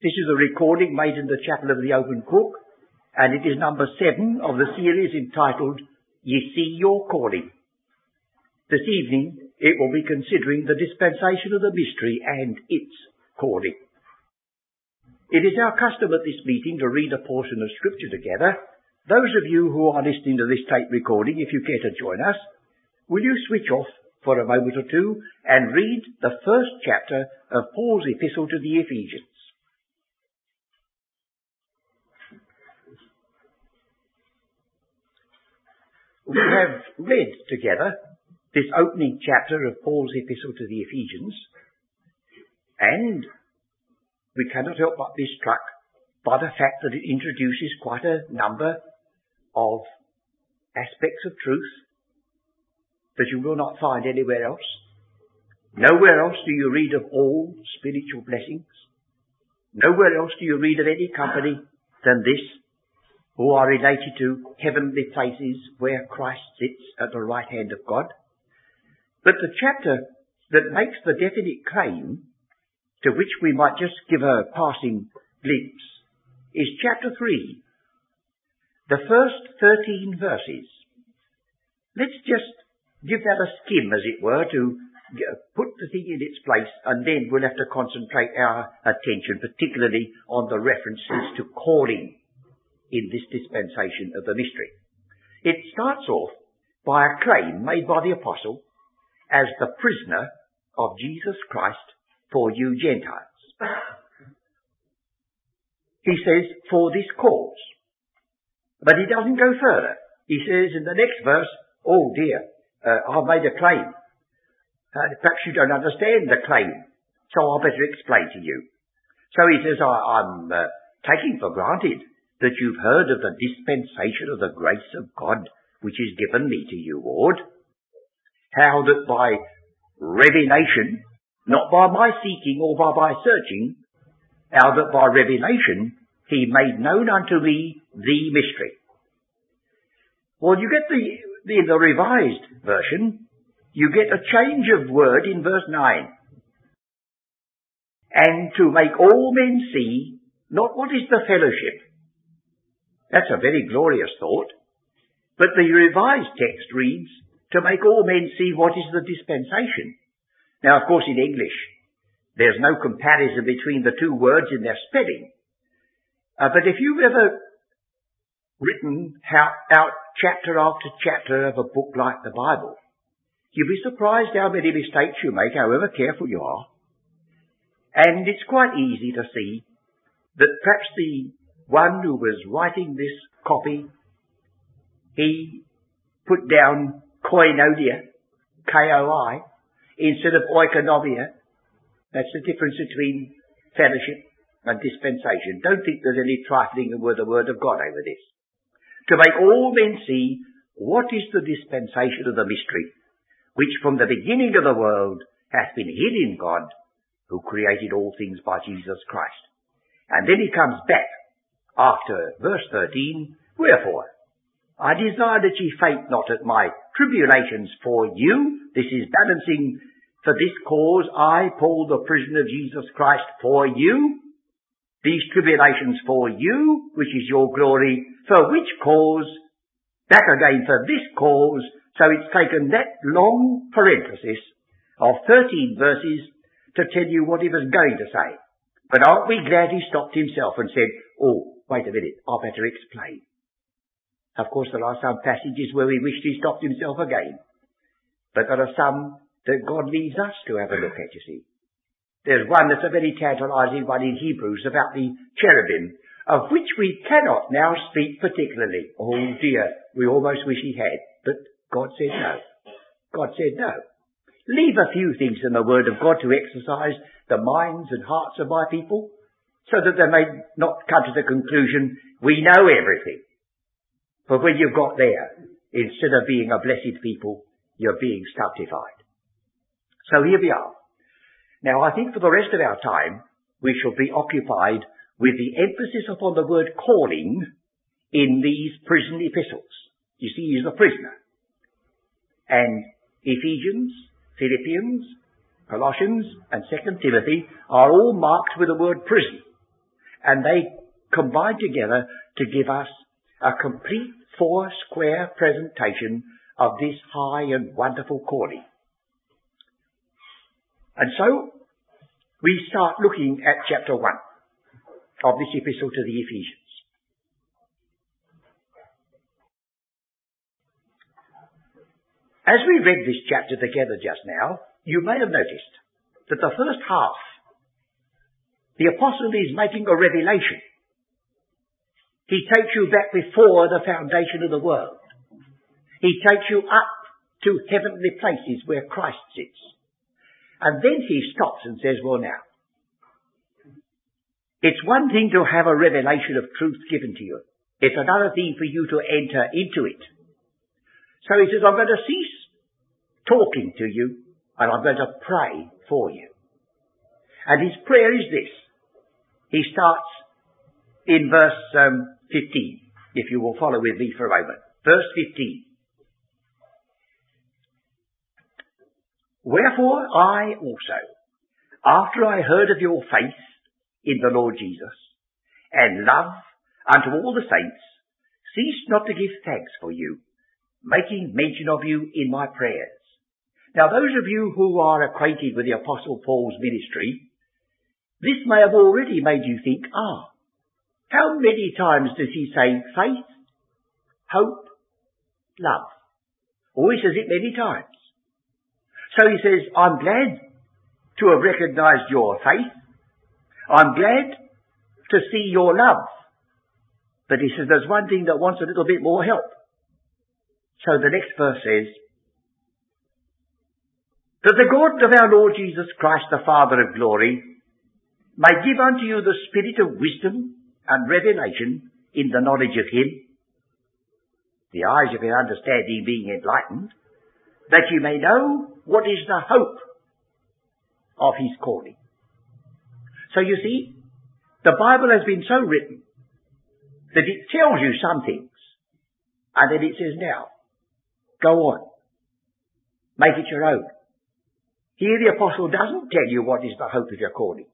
This is a recording made in the Chapel of the Open Book, and it is number seven of the series entitled Ye See Your Calling. This evening it will be considering the dispensation of the mystery and its calling. It is our custom at this meeting to read a portion of scripture together. Those of you who are listening to this tape recording, if you care to join us, will you switch off for a moment or two and read the first chapter of Paul's epistle to the Ephesians? We have read together this opening chapter of Paul's epistle to the Ephesians, and we cannot help but be struck by the fact that it introduces quite a number of aspects of truth that you will not find anywhere else. Nowhere else do you read of all spiritual blessings. Nowhere else do you read of any company than this, who are related to heavenly places where Christ sits at the right hand of God. But the chapter that makes the definite claim to which we might just give a passing glimpse is chapter 3. The first 13 verses. Let's just give that a skim, as it were, to put the thing in its place, and then we'll have to concentrate our attention particularly on the references to calling in this dispensation of the mystery. It starts off by a claim made by the apostle as the prisoner of Jesus Christ for you Gentiles. He says, for this cause. But he doesn't go further. He says in the next verse, oh dear, uh, I've made a claim. Uh, perhaps you don't understand the claim, so I'll better explain to you. So he says, I, am uh, taking for granted that you've heard of the dispensation of the grace of God which is given me to you, Lord. How that by revelation not by my seeking or by my searching, how that by revelation he made known unto me the mystery. Well, you get the, the, the revised version, you get a change of word in verse 9. And to make all men see not what is the fellowship. That's a very glorious thought. But the revised text reads, to make all men see what is the dispensation. Now, of course, in English, there's no comparison between the two words in their spelling. Uh, but if you've ever written out, out chapter after chapter of a book like the Bible, you'll be surprised how many mistakes you make, however careful you are. And it's quite easy to see that perhaps the one who was writing this copy, he put down koinonia, K-O-I, instead of oikonomia. That's the difference between fellowship and dispensation. Don't think there's any trifling with the word of God over this. To make all men see what is the dispensation of the mystery, which from the beginning of the world hath been hid in God, who created all things by Jesus Christ. And then he comes back after verse 13, Wherefore, I desire that ye faint not at my tribulations for you. This is balancing. For this cause I, Paul, the prisoner of Jesus Christ, for you, these tribulations for you, which is your glory, for which cause, back again for this cause, so it's taken that long parenthesis of 13 verses to tell you what he was going to say. But aren't we glad he stopped himself and said, oh, wait a minute, I better explain. Of course there are some passages where we wished he stopped himself again. But there are some that God leaves us to have a look at, you see. There's one that's a very tantalizing one in Hebrews about the cherubim, of which we cannot now speak particularly. Oh dear, we almost wish he had, but God said no. God said no. Leave a few things in the Word of God to exercise the minds and hearts of my people, so that they may not come to the conclusion, we know everything. But when you've got there, instead of being a blessed people, you're being stultified. So here we are. Now I think for the rest of our time, we shall be occupied with the emphasis upon the word calling in these prison epistles. You see, he's a prisoner. And Ephesians, Philippians, Colossians, and 2 Timothy are all marked with the word prison. And they combine together to give us a complete four square presentation of this high and wonderful calling. And so, we start looking at chapter 1 of this epistle to the Ephesians. As we read this chapter together just now, you may have noticed that the first half, the apostle is making a revelation. He takes you back before the foundation of the world. He takes you up to heavenly places where Christ sits. And then he stops and says, well now, it's one thing to have a revelation of truth given to you. It's another thing for you to enter into it. So he says, I'm going to cease talking to you and I'm going to pray for you. And his prayer is this. He starts in verse um, 15, if you will follow with me for a moment. Verse 15. Wherefore I also, after I heard of your faith in the Lord Jesus, and love unto all the saints, cease not to give thanks for you, making mention of you in my prayers. Now those of you who are acquainted with the Apostle Paul's ministry, this may have already made you think, ah, how many times does he say faith, hope, love? Oh, he says it many times. So he says, I'm glad to have recognized your faith. I'm glad to see your love. But he says there's one thing that wants a little bit more help. So the next verse says, that the God of our Lord Jesus Christ, the Father of glory, may give unto you the spirit of wisdom and revelation in the knowledge of Him, the eyes of your understanding being enlightened, that you may know what is the hope of his calling. So you see, the Bible has been so written that it tells you some things, and then it says, now, go on. Make it your own. Here the apostle doesn't tell you what is the hope of your calling.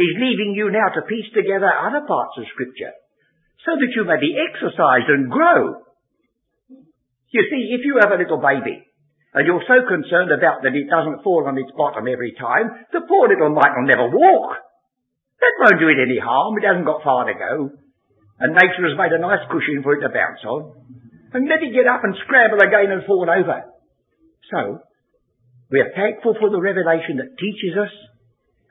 He's leaving you now to piece together other parts of scripture so that you may be exercised and grow. You see, if you have a little baby and you're so concerned about that it doesn't fall on its bottom every time, the poor little mite will never walk. That won't do it any harm. It hasn't got far to go. And nature has made a nice cushion for it to bounce on. And let it get up and scramble again and fall over. So, we are thankful for the revelation that teaches us,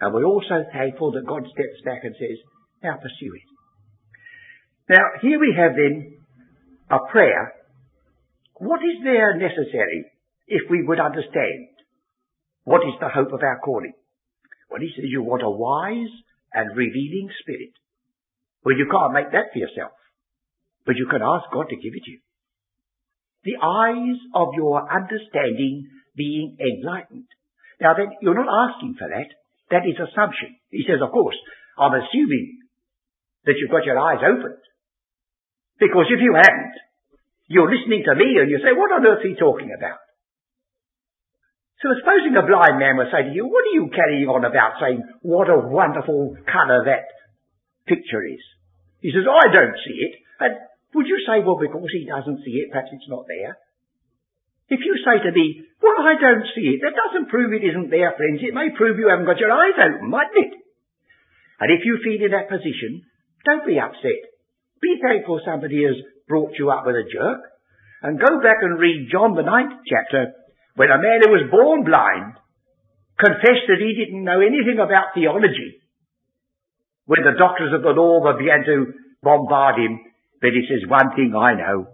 and we're also thankful that God steps back and says, now pursue it. Now, here we have then a prayer. What is there necessary if we would understand what is the hope of our calling. Well, he says you want a wise and revealing spirit. Well, you can't make that for yourself, but you can ask God to give it you. The eyes of your understanding being enlightened. Now then, you're not asking for that. That is assumption. He says, of course, I'm assuming that you've got your eyes opened. Because if you haven't, you're listening to me and you say, what on earth is he talking about? So supposing a blind man would say to you, what are you carrying on about saying, what a wonderful colour that picture is? He says, I don't see it. And would you say, well, because he doesn't see it, perhaps it's not there? If you say to me, well, I don't see it, that doesn't prove it isn't there, friends. It may prove you haven't got your eyes open, mightn't it? And if you feel in that position, don't be upset. Be thankful somebody has brought you up with a jerk. And go back and read John the ninth chapter when a man who was born blind confessed that he didn't know anything about theology, when the doctors of the law began to bombard him, but he says, one thing I know,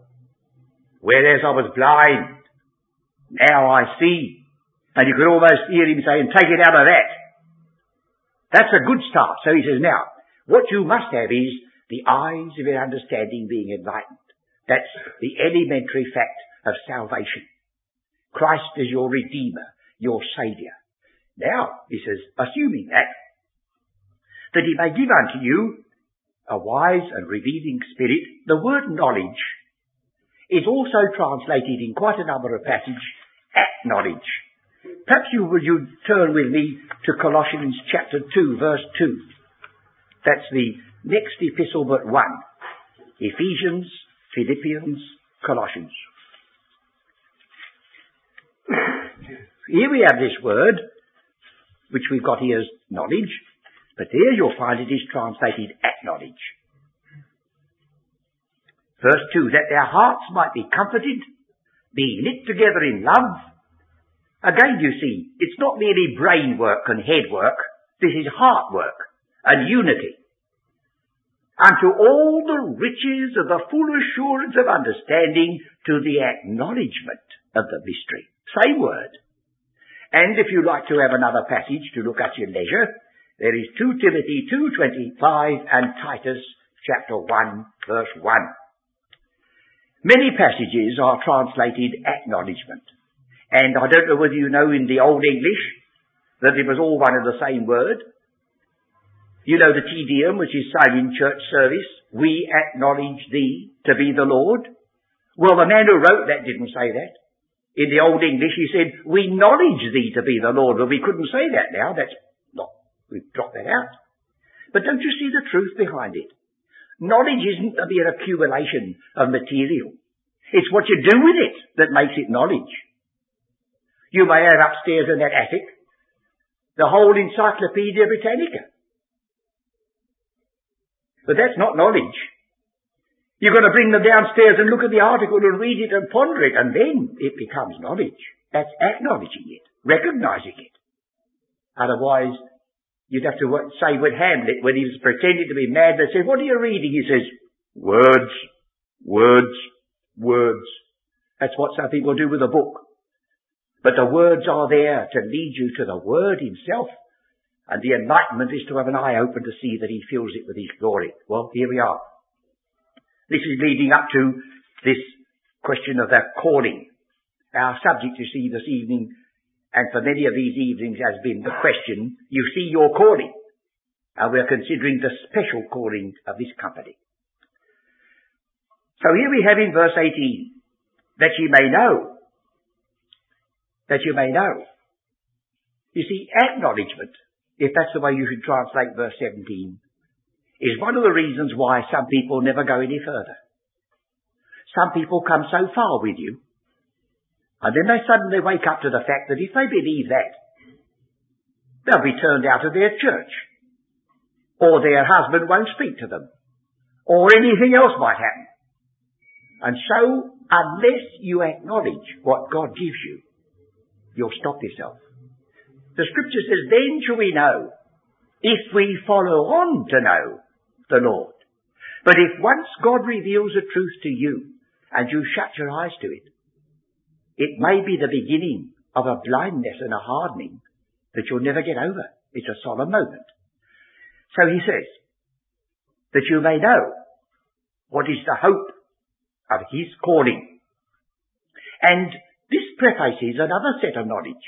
whereas I was blind, now I see. And you could almost hear him saying, take it out of that. That's a good start. So he says, now, what you must have is the eyes of your understanding being enlightened. That's the elementary fact of salvation. Christ is your Redeemer, your Saviour. Now, he says, assuming that, that he may give unto you a wise and revealing spirit, the word knowledge is also translated in quite a number of passages at knowledge. Perhaps you will you turn with me to Colossians chapter 2 verse 2. That's the next epistle but one. Ephesians, Philippians, Colossians. Here we have this word, which we've got here as knowledge, but there you'll find it is translated acknowledge. Verse 2, that their hearts might be comforted, be knit together in love. Again, you see, it's not merely brain work and head work. This is heart work and unity. Unto all the riches of the full assurance of understanding to the acknowledgement of the mystery. Same word. And if you like to have another passage to look at your leisure, there is 2 Timothy 2.25 and Titus chapter 1 verse 1. Many passages are translated acknowledgement. And I don't know whether you know in the Old English that it was all one and the same word. You know the Te Deum, which is sung in church service. We acknowledge thee to be the Lord. Well, the man who wrote that didn't say that. In the Old English, he said, we acknowledge thee to be the Lord. Well, we couldn't say that now. That's not, we've dropped that out. But don't you see the truth behind it? Knowledge isn't a mere accumulation of material. It's what you do with it that makes it knowledge. You may have upstairs in that attic the whole Encyclopedia Britannica. But that's not knowledge. You've got to bring them downstairs and look at the article and read it and ponder it, and then it becomes knowledge. That's acknowledging it, recognizing it. Otherwise, You'd have to say with Hamlet when he was pretending to be mad, they said, what are you reading? He says, words, words, words. That's what some people do with a book. But the words are there to lead you to the Word Himself. And the enlightenment is to have an eye open to see that He fills it with His glory. Well, here we are. This is leading up to this question of their calling. Our subject, you see, this evening and for many of these evenings has been the question, you see your calling. And we're considering the special calling of this company. So here we have in verse 18, that you may know, that you may know. You see, acknowledgement, if that's the way you should translate verse 17, is one of the reasons why some people never go any further. Some people come so far with you and then they suddenly wake up to the fact that if they believe that, they'll be turned out of their church. Or their husband won't speak to them. Or anything else might happen. And so, unless you acknowledge what God gives you, you'll stop yourself. The scripture says, then shall we know, if we follow on to know the Lord. But if once God reveals a truth to you, and you shut your eyes to it, it may be the beginning of a blindness and a hardening that you'll never get over. It's a solemn moment. So he says, that you may know what is the hope of his calling. And this prefaces another set of knowledge.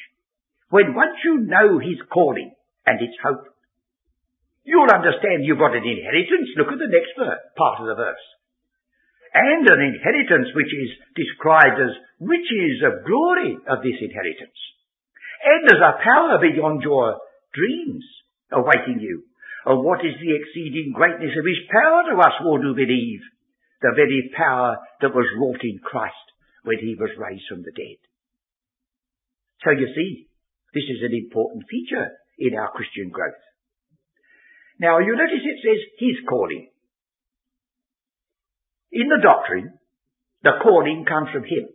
When once you know his calling and its hope, you'll understand you've got an inheritance. Look at the next verse, part of the verse and an inheritance which is described as riches of glory of this inheritance. And there's a power beyond your dreams awaiting you. And what is the exceeding greatness of his power to us who believe? The very power that was wrought in Christ when he was raised from the dead. So you see, this is an important feature in our Christian growth. Now you notice it says his calling. In the doctrine, the calling comes from Him.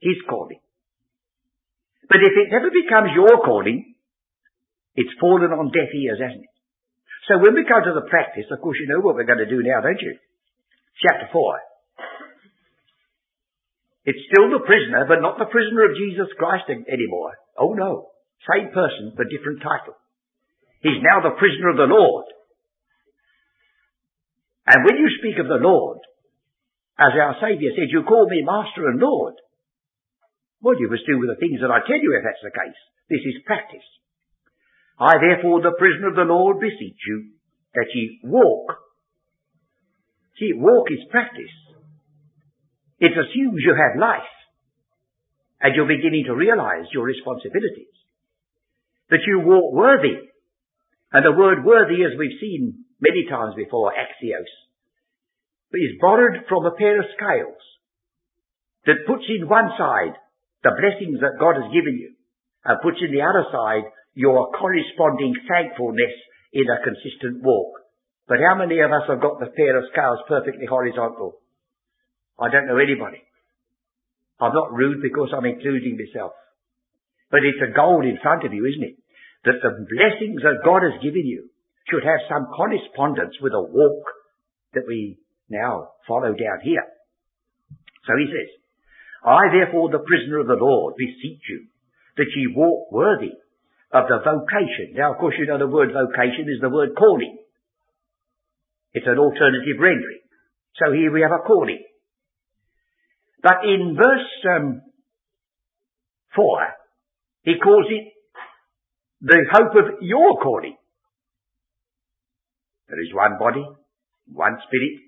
His calling. But if it never becomes your calling, it's fallen on deaf ears, hasn't it? So when we come to the practice, of course you know what we're going to do now, don't you? Chapter 4. It's still the prisoner, but not the prisoner of Jesus Christ anymore. Oh no. Same person, but different title. He's now the prisoner of the Lord. And when you speak of the Lord, as our Saviour said, you call me Master and Lord. Well, you must do with the things that I tell you if that's the case. This is practice. I therefore, the prisoner of the Lord, beseech you that ye walk. See, walk is practice. It assumes you have life and you're beginning to realize your responsibilities. That you walk worthy And the word worthy, as we've seen many times before, axios, is borrowed from a pair of scales that puts in one side the blessings that God has given you and puts in the other side your corresponding thankfulness in a consistent walk. But how many of us have got the pair of scales perfectly horizontal? I don't know anybody. I'm not rude because I'm including myself. But it's a goal in front of you, isn't it? That the blessings that God has given you should have some correspondence with a walk that we now follow down here. So he says, I therefore, the prisoner of the Lord, beseech you that ye walk worthy of the vocation. Now, of course, you know the word vocation is the word calling. It's an alternative rendering. So here we have a calling. But in verse um, 4, he calls it the hope of your calling. There is one body, one spirit,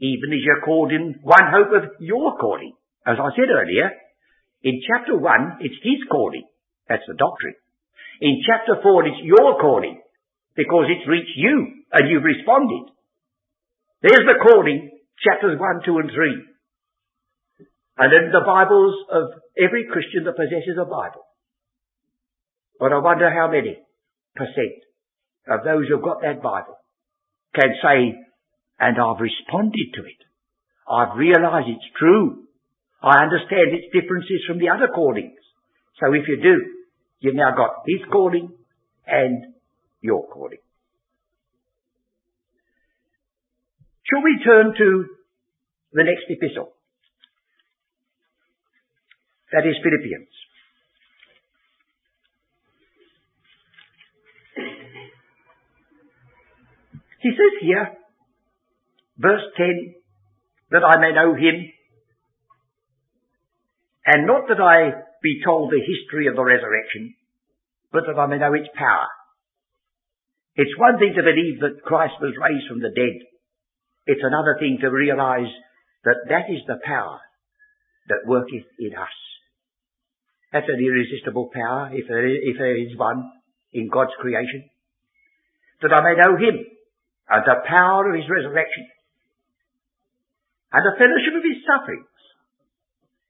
even as you're called in one hope of your calling. As I said earlier, in chapter 1, it's his calling. That's the doctrine. In chapter 4, it's your calling because it's reached you and you've responded. There's the calling, chapters 1, 2 and 3. And then the Bibles of every Christian that possesses a Bible. But I wonder how many percent of those who've got that Bible can say, and I've responded to it. I've realized it's true. I understand its differences from the other callings. So if you do, you've now got his calling and your calling. Shall we turn to the next epistle? That is Philippians. He says here, verse 10, that I may know him, and not that I be told the history of the resurrection, but that I may know its power. It's one thing to believe that Christ was raised from the dead. It's another thing to realize that that is the power that worketh in us. That's an irresistible power, if there, is, if there is one, in God's creation. That I may know Him, and the power of His resurrection, and the fellowship of His sufferings,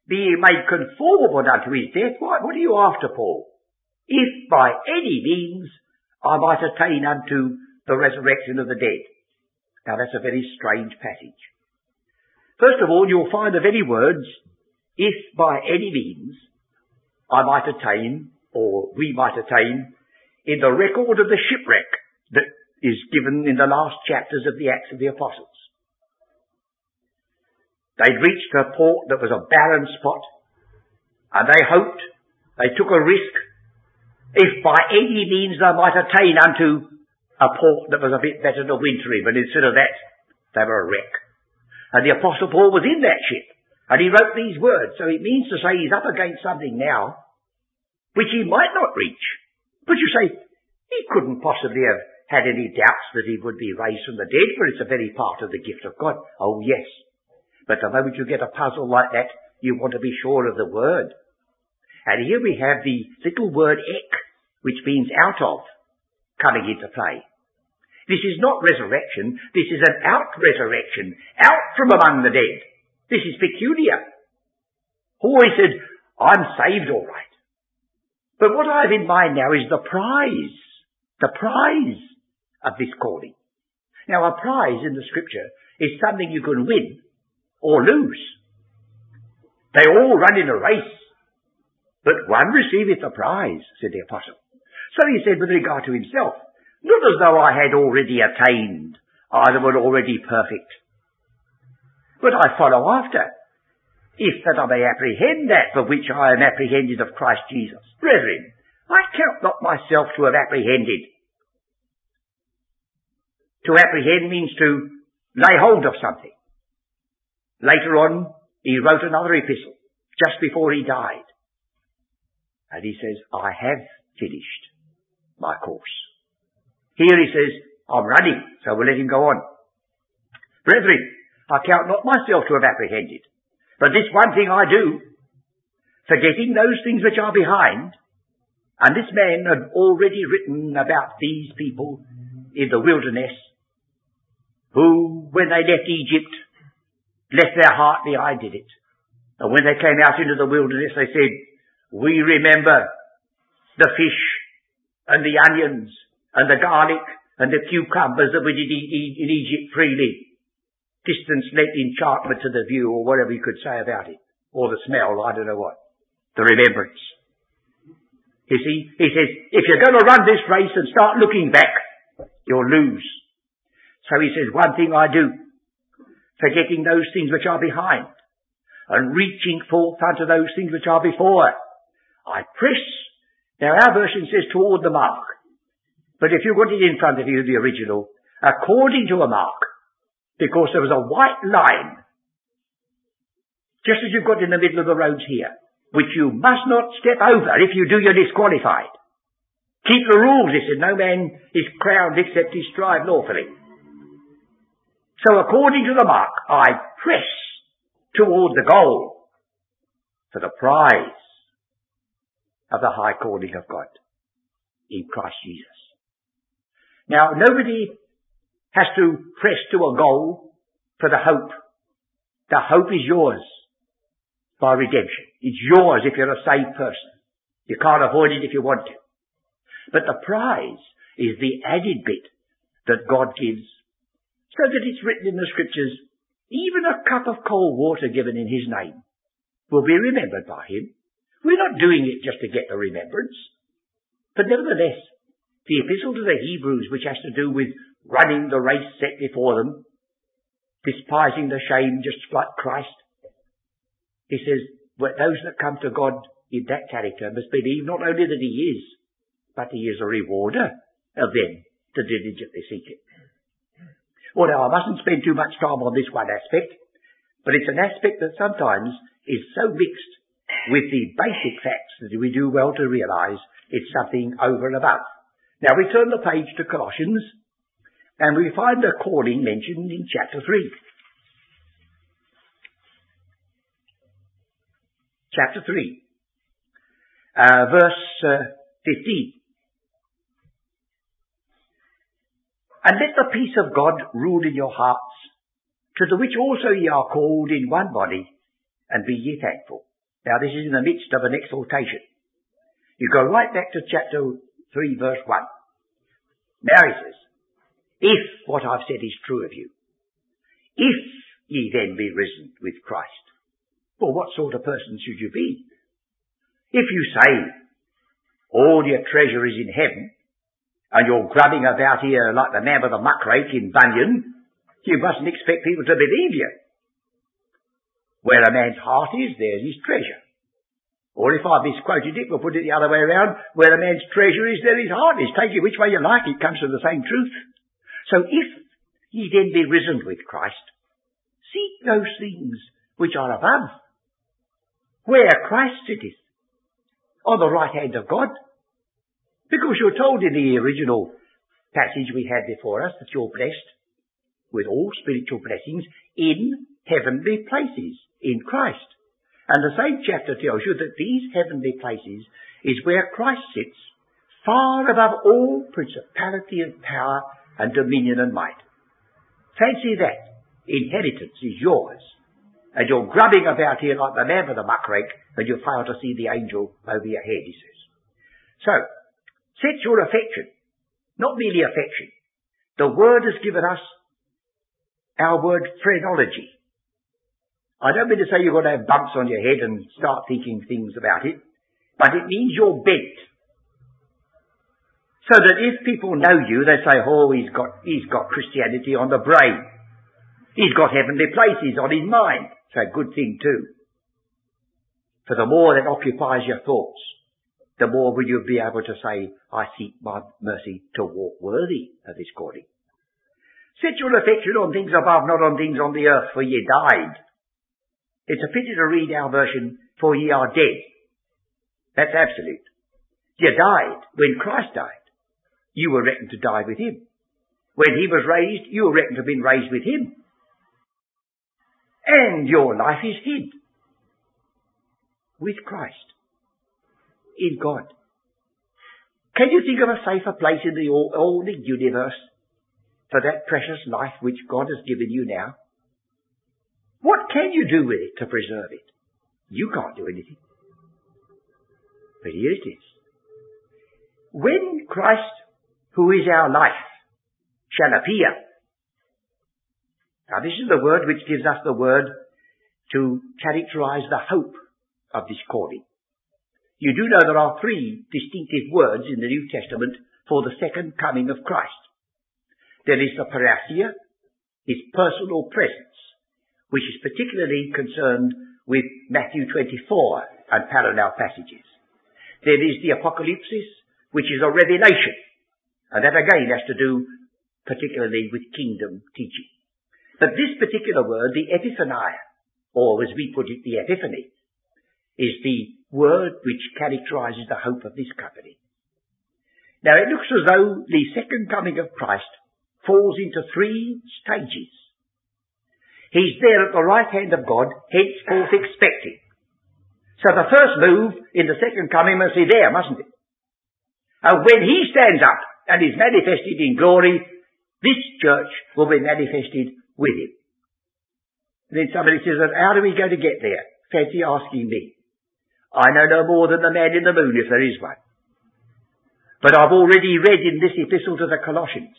being made conformable unto His death. What, what are you after, Paul? If by any means I might attain unto the resurrection of the dead. Now that's a very strange passage. First of all, you'll find the very words, if by any means I might attain, or we might attain, in the record of the shipwreck that is given in the last chapters of the Acts of the Apostles. They'd reached a port that was a barren spot, and they hoped, they took a risk, if by any means they might attain unto a port that was a bit better winter in, but instead of that, they were a wreck. And the Apostle Paul was in that ship. And he wrote these words. So it means to say he's up against something now which he might not reach. But you say, he couldn't possibly have had any doubts that he would be raised from the dead, for it's a very part of the gift of God. Oh yes. But the moment you get a puzzle like that, you want to be sure of the word. And here we have the little word ek, which means out of, coming into play. This is not resurrection, this is an out resurrection, out from among the dead. This is peculiar. Who always said, I'm saved all right. But what I have in mind now is the prize. The prize of this calling. Now a prize in the scripture is something you can win or lose. They all run in a race, but one receiveth a prize, said the apostle. So he said with regard to himself, not as though I had already attained, either were already perfect, but I follow after, if that I may apprehend that for which I am apprehended of Christ Jesus. Brethren, I count not myself to have apprehended. To apprehend means to lay hold of something. Later on, he wrote another epistle, just before he died. And he says, I have finished my course. Here he says, I'm running, so we'll let him go on. Brethren, I count not myself to have apprehended. But this one thing I do, forgetting those things which are behind, And this man had already written about these people in the wilderness who, when they left Egypt, left their heart behind in it. And when they came out into the wilderness, they said, we remember the fish and the onions and the garlic and the cucumbers that we did eat in Egypt freely. Distance lent enchantment to the view or whatever you could say about it. Or the smell, I don't know what. The remembrance. You see, he says, if you're going to run this race and start looking back, you'll lose. So he says, one thing I do, forgetting those things which are behind, and reaching forth unto those things which are before. I press. Now our version says toward the mark. But if you got it in front of you, the original, according to a mark, because there was a white line, just as you've got in the middle of the roads here, which you must not step over. If you do, you're disqualified. Keep the rules, he said. No man is crowned except he strive lawfully. So according to the mark, I press toward the goal for the prize of the high calling of God in Christ Jesus. Now, nobody has to press to a goal for the hope. The hope is yours by redemption. It's yours if you're a saved person. You can't avoid it if you want to. But the prize is the added bit that God gives so that it's written in the scriptures, even a cup of cold water given in his name will be remembered by him. We're not doing it just to get the remembrance. But nevertheless, the epistle to the Hebrews, which has to do with running the race set before them, despising the shame just like Christ. He says, well, those that come to God in that character must believe not only that He is, but He is a rewarder of them that diligently seek it. Now, I mustn't spend too much time on this one aspect, but it's an aspect that sometimes is so mixed with the basic facts that we do well to realize it's something over and above. Now we turn the page to Colossians, and we find a calling mentioned in chapter 3. Chapter 3, uh, verse uh, 15. And let the peace of God rule in your hearts, to the which also ye are called in one body, and be ye thankful. Now this is in the midst of an exhortation. You go right back to chapter 3 verse 1. Now he says, if what I've said is true of you, if ye then be risen with Christ, well, what sort of person should you be? If you say, all your treasure is in heaven, and you're grubbing about here like the man with the muckrake in Bunyan, you mustn't expect people to believe you. Where a man's heart is, there's his treasure. Or if I misquoted it, we'll put it the other way around. Where a man's treasure is, there his heart is. Take it which way you like, it comes to the same truth. So if ye then be risen with Christ, seek those things which are above, where Christ sitteth, on the right hand of God. Because you're told in the original passage we had before us that you're blessed with all spiritual blessings in heavenly places in Christ. And the same chapter tells you that these heavenly places is where Christ sits, far above all principality and power and dominion and might. Fancy that. Inheritance is yours. And you're grubbing about here like the man with the muckrake, and you fail to see the angel over your head, he says. So, your affection, not merely affection. The word has given us our word phrenology. I don't mean to say you're going to have bumps on your head and start thinking things about it, but it means you're bent. So that if people know you, they say, oh, he's got, he's got Christianity on the brain. He's got heavenly places on his mind. It's a good thing too. For the more that occupies your thoughts, the more will you be able to say, I seek my mercy to walk worthy of this calling. Set your affection on things above, not on things on the earth, for ye died. It's a pity to read our version, for ye are dead. That's absolute. You died when Christ died. You were reckoned to die with him. When he was raised, you were reckoned to have been raised with him. And your life is hid with Christ in God. Can you think of a safer place in the all, all the universe for that precious life which God has given you now? What can you do with it to preserve it? You can't do anything. But here it is. When Christ, who is our life, shall appear. Now this is the word which gives us the word to characterize the hope of this calling. You do know there are three distinctive words in the New Testament for the second coming of Christ. There is the parousia, his personal presence, which is particularly concerned with Matthew 24 and parallel passages. There is the apocalypsis, which is a revelation, and that again has to do particularly with kingdom teaching. But this particular word, the epiphania, or as we put it, the epiphany, is the word which characterizes the hope of this company. Now it looks as though the second coming of Christ falls into three stages. He's there at the right hand of God, henceforth expecting. So the first move in the second coming must be there, mustn't it? And when he stands up and is manifested in glory, this church will be manifested with him. And then somebody says, how do we go to get there? Fancy asking me. I know no more than the man in the moon if there is one. But I've already read in this epistle to the Colossians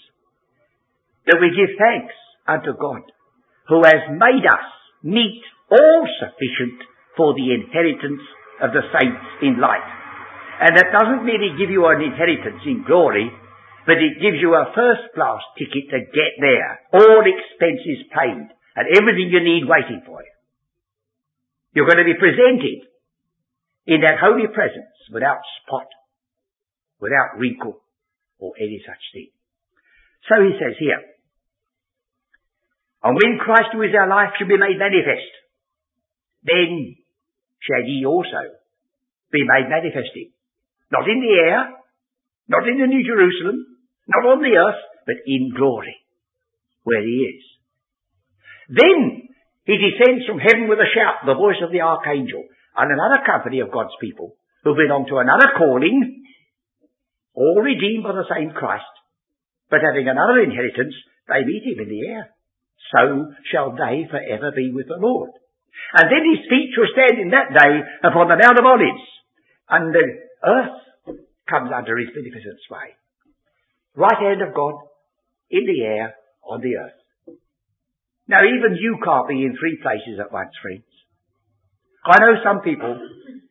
that we give thanks unto God who has made us meet all sufficient for the inheritance of the saints in light. And that doesn't merely give you an inheritance in glory, but it gives you a first class ticket to get there. All expenses paid and everything you need waiting for you. You're going to be presented in that holy presence without spot, without wrinkle, or any such thing. So he says here, and when Christ who is our life shall be made manifest, then shall ye also be made manifested. Not in the air, not in the New Jerusalem, not on the earth, but in glory, where he is. Then he descends from heaven with a shout, the voice of the archangel, and another company of God's people who belong to another calling, all redeemed by the same Christ, but having another inheritance, they meet him in the air. So shall they forever be with the Lord. And then his feet shall stand in that day upon the Mount of Olives, and the earth comes under his beneficent sway. Right hand of God, in the air, on the earth. Now even you can't be in three places at once, friends. I know some people,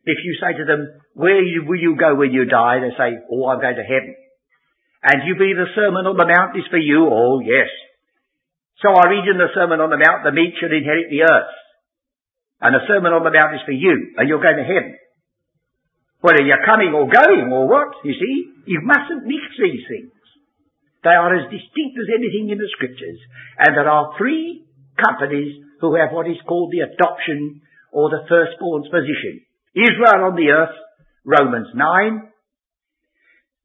if you say to them, where will you go when you die? They say, oh, I'm going to heaven. And you believe the Sermon on the Mount is for you? Oh, yes. So I read in the Sermon on the Mount, the meek shall inherit the earth. And the Sermon on the Mount is for you, and you're going to heaven. Whether you're coming or going or what, you see, you mustn't mix these things. They are as distinct as anything in the scriptures. And there are three companies who have what is called the adoption or the firstborn's position. Israel on the earth, Romans 9.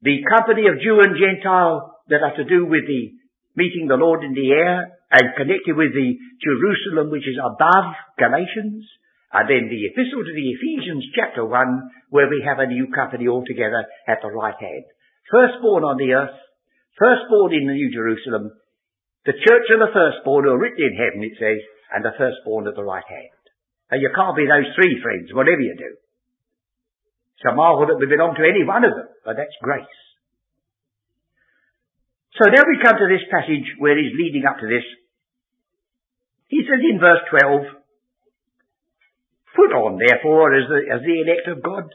The company of Jew and Gentile that are to do with the meeting the Lord in the air and connected with the Jerusalem which is above Galatians. And then the epistle to the Ephesians chapter 1 where we have a new company altogether at the right hand. Firstborn on the earth, firstborn in the New Jerusalem, the church of the firstborn are written in heaven, it says, and the firstborn at the right hand. And you can't be those three friends, whatever you do. So marvel that we belong to any one of them, but that's grace. So now we come to this passage where he's leading up to this. He says in verse 12, Put on, therefore, as the, as the elect of God,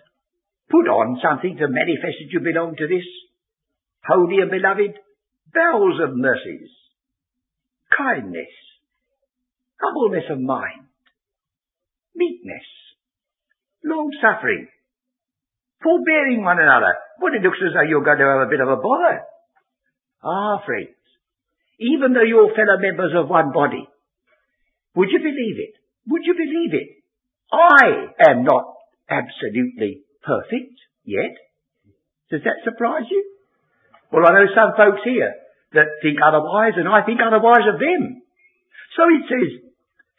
put on something to manifest that you belong to this, holy and beloved, bowels of mercies, kindness, humbleness of mind, meekness, long suffering, forbearing one another. Well, it looks as though you're going to have a bit of a bother. Ah, friends, even though you're fellow members of one body, would you believe it? Would you believe it? I am not absolutely perfect yet. Does that surprise you? Well, I know some folks here that think otherwise, and I think otherwise of them. So it says,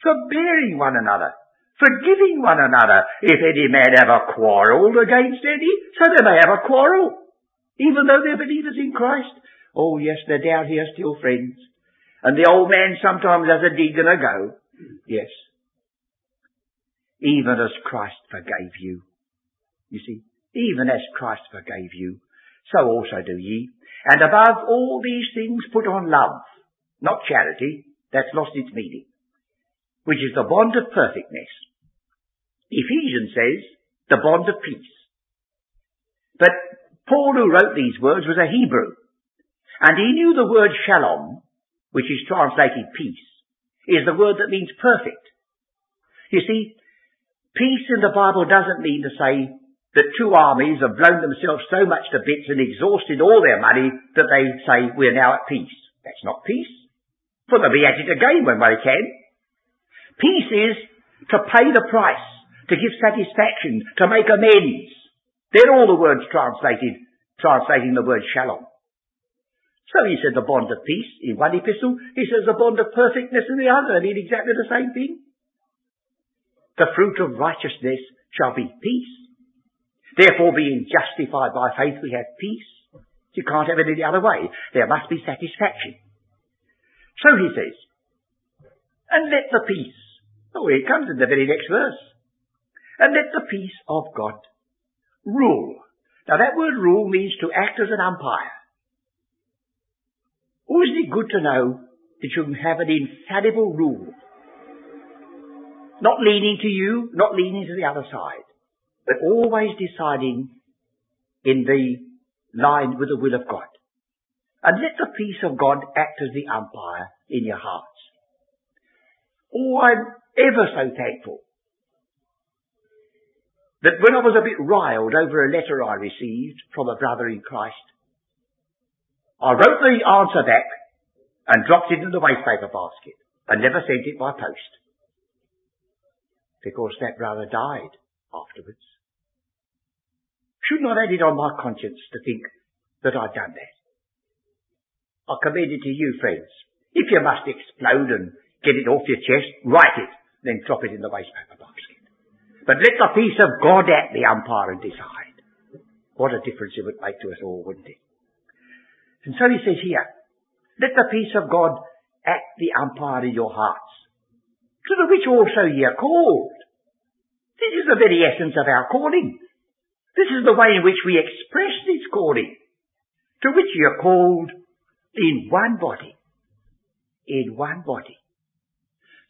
forbearing one another, forgiving one another. If any man have a quarrel against any, so they may have a quarrel. Even though they're believers in Christ. Oh yes, they're down here still friends. And the old man sometimes has a dig and a go. Yes. Even as Christ forgave you. You see, even as Christ forgave you, so also do ye. And above all these things put on love, not charity, that's lost its meaning, which is the bond of perfectness. Ephesians says, the bond of peace. But Paul who wrote these words was a Hebrew, and he knew the word shalom, which is translated peace, is the word that means perfect. You see, peace in the Bible doesn't mean to say that two armies have blown themselves so much to bits and exhausted all their money that they say we're now at peace. That's not peace. For they'll be at it again when they can. Peace is to pay the price, to give satisfaction, to make amends. They're all the words translated, translating the word shalom. So he said the bond of peace in one epistle, he says the bond of perfectness in the other, mean exactly the same thing. The fruit of righteousness shall be peace. Therefore being justified by faith we have peace. You can't have it any other way. There must be satisfaction. So he says, and let the peace, oh here it comes in the very next verse, and let the peace of God rule. Now that word rule means to act as an umpire. Oh, isn't it good to know that you can have an infallible rule? Not leaning to you, not leaning to the other side, but always deciding in the line with the will of God. And let the peace of God act as the umpire in your hearts. Oh, I'm ever so thankful that when I was a bit riled over a letter I received from a brother in Christ, I wrote the answer back and dropped it in the wastepaper basket and never sent it by post. Because that brother died afterwards. Should not have it on my conscience to think that I'd done that. I commend it to you, friends. If you must explode and get it off your chest, write it, then drop it in the wastepaper basket. But let the peace of God act the umpire and decide. What a difference it would make to us all, wouldn't it? And so he says here, let the peace of God act the umpire in your hearts, to the which also ye are called. This is the very essence of our calling. This is the way in which we express this calling, to which ye are called in one body. In one body.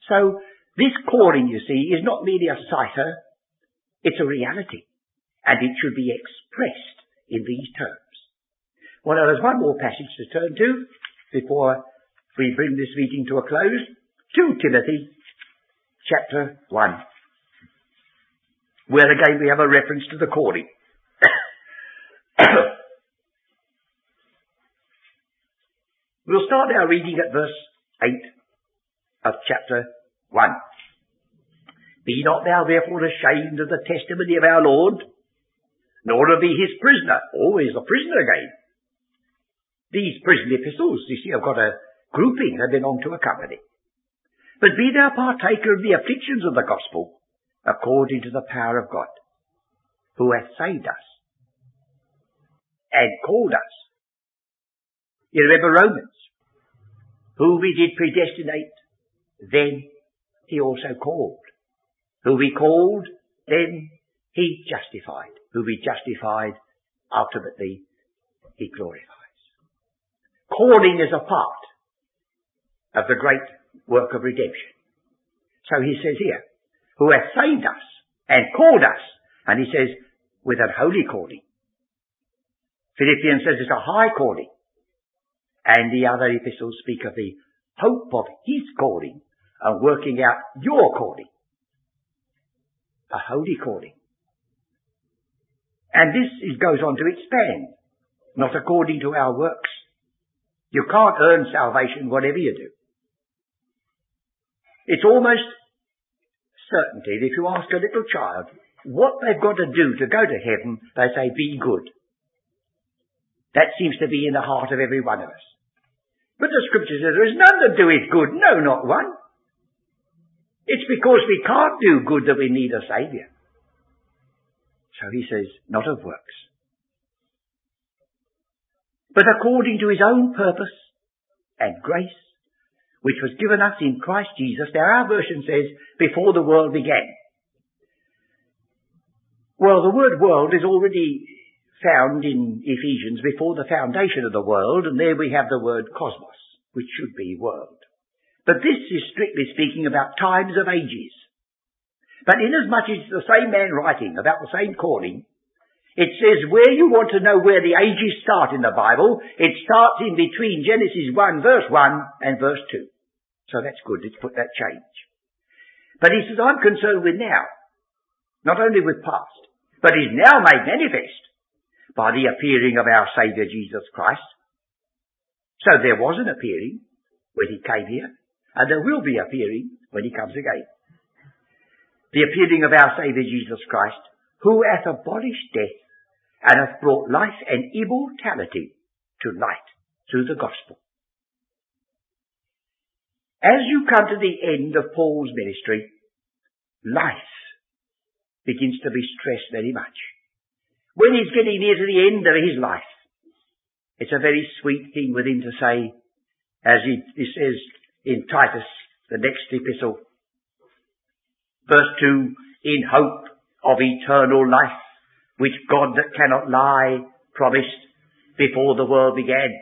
So, this calling, you see, is not merely a cipher, it's a reality. And it should be expressed in these terms. Well, there's one more passage to turn to before we bring this meeting to a close. 2 Timothy chapter 1. Where again we have a reference to the calling. we'll start our reading at verse 8 of chapter 1. Be not thou therefore ashamed of the testimony of our Lord, nor to be his prisoner. Always a prisoner again these prison epistles, you see, have got a grouping. They belong to a company. But be thou partaker of the afflictions of the gospel, according to the power of God, who hath saved us and called us. You remember Romans, who we did predestinate, then he also called. Who we called, then he justified. Who we justified, ultimately he glorified. Calling is a part of the great work of redemption. So he says here, who hath saved us and called us, and he says, with a holy calling. Philippians says it's a high calling. And the other epistles speak of the hope of his calling and working out your calling. A holy calling. And this goes on to expand, not according to our works, you can't earn salvation whatever you do. It's almost certainty that if you ask a little child what they've got to do to go to heaven, they say, be good. That seems to be in the heart of every one of us. But the scripture says there is none that doeth good. No, not one. It's because we can't do good that we need a saviour. So he says, not of works. but according to his own purpose and grace, which was given us in Christ Jesus. Now our version says, before the world began. Well, the word world is already found in Ephesians before the foundation of the world, and there we have the word cosmos, which should be world. But this is strictly speaking about times of ages. But inasmuch as it's the same man writing about the same calling, it says where you want to know where the ages start in the Bible, it starts in between Genesis 1 verse 1 and verse 2. So that's good. Let's put that change. But he says, I'm concerned with now. Not only with past, but is now made manifest by the appearing of our Saviour Jesus Christ. So there was an appearing when he came here, and there will be appearing when he comes again. The appearing of our Saviour Jesus Christ, who hath abolished death and hath brought life and immortality to light through the gospel. As you come to the end of Paul's ministry, life begins to be stressed very much. When he's getting near to the end of his life, it's a very sweet thing with him to say, as he, he says in Titus, the next epistle, verse 2, in hope of eternal life, which God that cannot lie promised before the world began.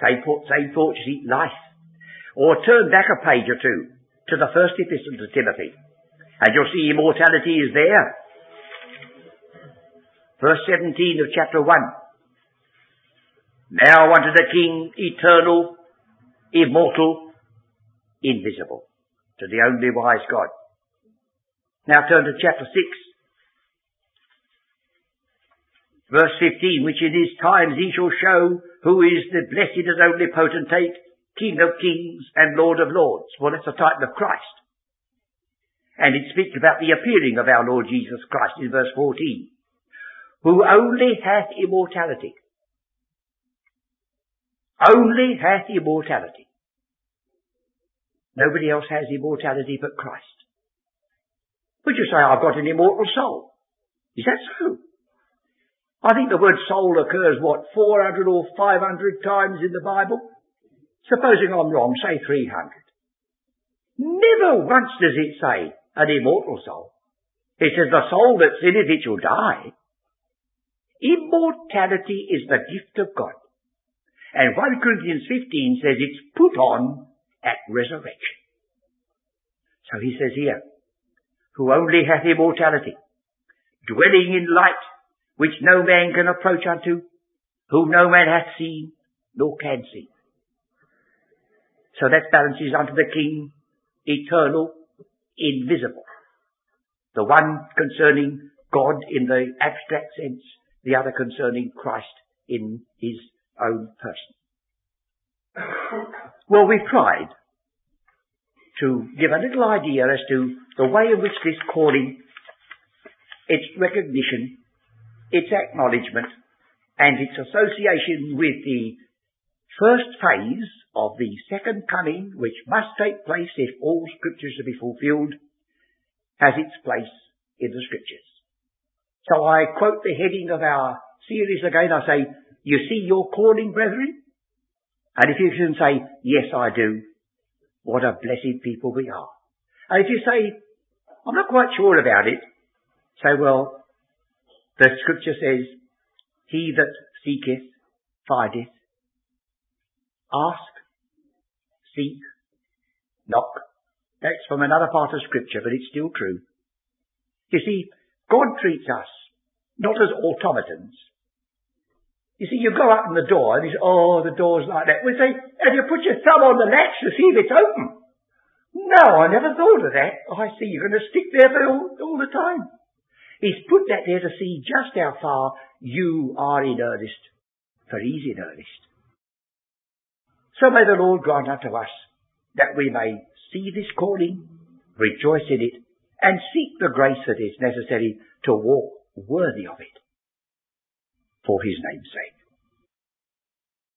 Same thought, same thought, you see, life. Or turn back a page or two to the first epistle to Timothy, and you'll see immortality is there. Verse 17 of chapter 1. Now unto the King, eternal, immortal, invisible, to the only wise God. Now turn to chapter 6. Verse 15, which in his times he shall show who is the blessed as only potentate, King of kings and Lord of lords. Well, that's a title of Christ. And it speaks about the appearing of our Lord Jesus Christ in verse 14. Who only hath immortality. Only hath immortality. Nobody else has immortality but Christ. Would you say, I've got an immortal soul? Is that so? I think the word soul occurs, what, 400 or 500 times in the Bible? Supposing I'm wrong, say 300. Never once does it say an immortal soul. It says the soul that in it, it shall die. Immortality is the gift of God. And 1 Corinthians 15 says it's put on at resurrection. So he says here, who only hath immortality, dwelling in light, which no man can approach unto, whom no man hath seen, nor can see. So that balances unto the King, eternal, invisible. The one concerning God in the abstract sense, the other concerning Christ in his own person. Well, we've tried to give a little idea as to the way in which this calling, its recognition, its acknowledgement, and its association with the first phase of the second coming, which must take place if all scriptures are to be fulfilled, has its place in the scriptures. So I quote the heading of our series again. I say, you see your calling, brethren? And if you can say, yes, I do, what a blessed people we are. And if you say, I'm not quite sure about it, say, well, the scripture says, he that seeketh findeth, ask, seek, knock. That's from another part of scripture, but it's still true. You see, God treats us not as automatons. You see, you go up in the door and you say, oh, the door's like that. We say, have you put your thumb on the latch to see if it's open? No, I never thought of that. Oh, I see, you're going to stick there for all, all the time. He's put that there to see just how far you are in earnest, for he's in earnest. So may the Lord grant unto us that we may see this calling, rejoice in it, and seek the grace that is necessary to walk worthy of it for his name's sake.